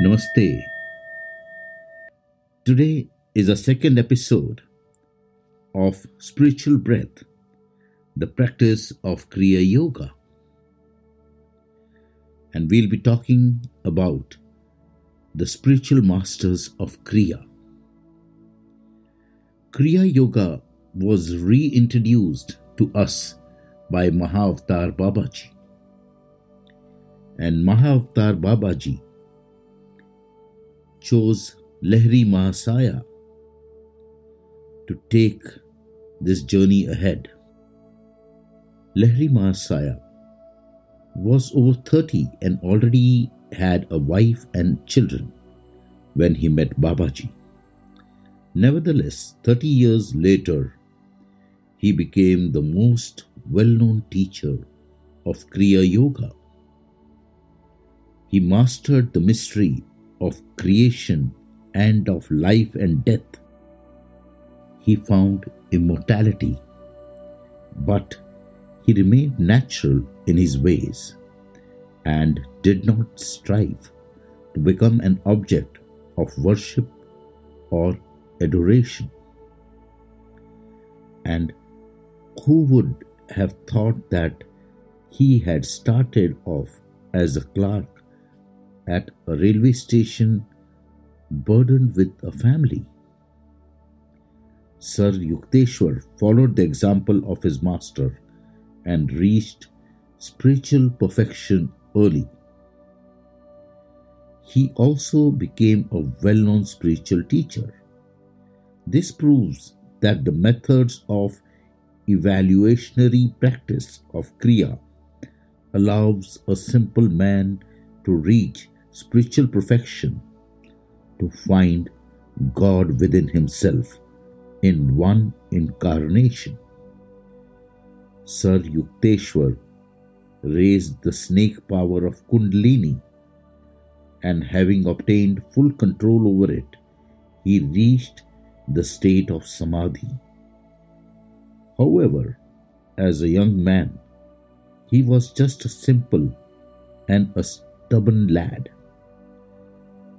Namaste. Today is a second episode of Spiritual Breath, the practice of Kriya Yoga. And we'll be talking about the spiritual masters of Kriya. Kriya Yoga was reintroduced to us by Mahavatar Babaji. And Mahavatar Babaji chose Lahiri Mahasaya to take this journey ahead. Lahiri Mahasaya was over 30 and already had a wife and children when he met Babaji. Nevertheless, 30 years later, he became the most well known teacher of Kriya Yoga. He mastered the mystery of creation and of life and death. He found immortality, but he remained natural in his ways and did not strive to become an object of worship or adoration. And who would have thought that he had started off as a clerk at a railway station burdened with a family? Sri Yukteswar followed the example of his master and reached spiritual perfection early. He also became a well known spiritual teacher. This proves that the methods of evaluationary practice of Kriya allows a simple man to reach spiritual perfection, to find God within himself in one incarnation. Sri Yukteswar raised the snake power of Kundalini, and having obtained full control over it, he reached the state of Samadhi. However, as a young man, he was just a simple and a stubborn lad.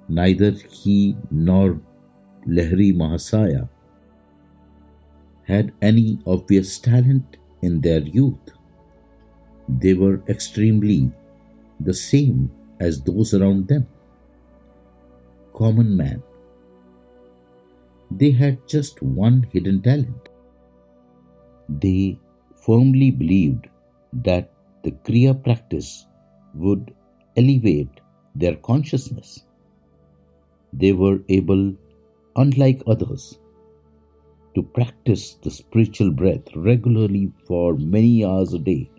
Neither he nor Lahiri Mahasaya had any obvious talent in their youth. They were extremely the same as those around them. Common man. They had just one hidden talent. They firmly believed that the Kriya practice would elevate their consciousness. They were able, unlike others, to practice the spiritual breath regularly for many hours a day.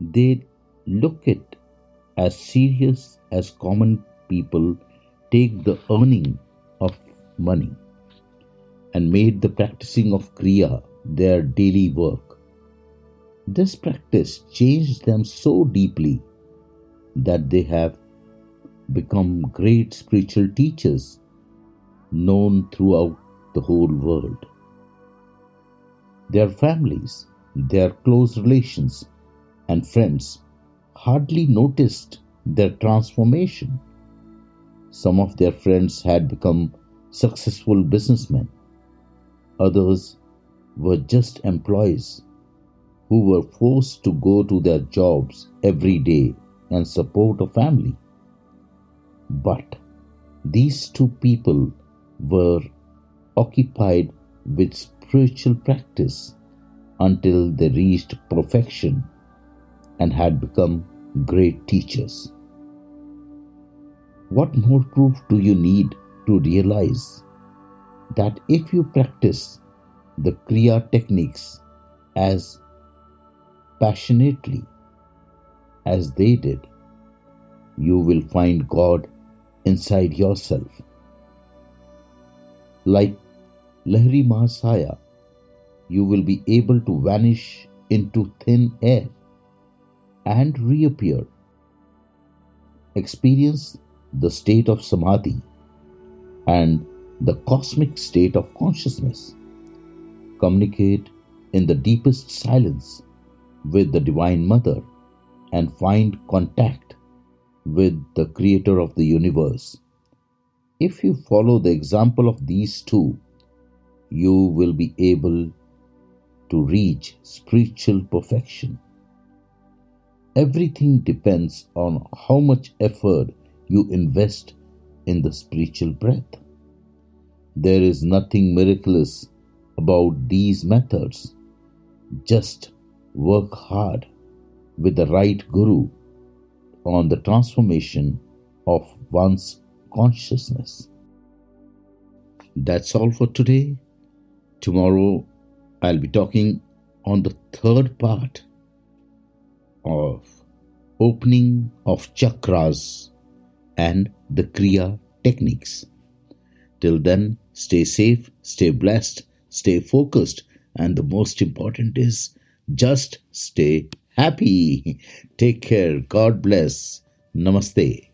They look it as serious as common people take the earning of money and made the practicing of Kriya their daily work. This practice changed them so deeply that they have become great spiritual teachers known throughout the whole world. Their families, their close relations, and friends hardly noticed their transformation. Some of their friends had become successful businessmen, others were just employees who were forced to go to their jobs every day and support a family. But these two people were occupied with spiritual practice until they reached perfection and had become great teachers. What more proof do you need to realize that if you practice the Kriya techniques as passionately as they did, you will find God inside yourself. Like Lahiri Mahasaya, you will be able to vanish into thin air and reappear. Experience the state of Samadhi and the cosmic state of consciousness. Communicate in the deepest silence with the Divine Mother and find contact with the creator of the universe. If you follow the example of these two, you will be able to reach spiritual perfection. Everything depends on how much effort you invest in the spiritual breath. There is nothing miraculous about these methods. Just work hard with the right guru on the transformation of one's consciousness. That's all for today. Tomorrow I'll be talking on the third part of opening of chakras and the Kriya techniques. Till then, stay safe, stay blessed, stay focused, and the most important is just stay happy. Take care. God bless. Namaste.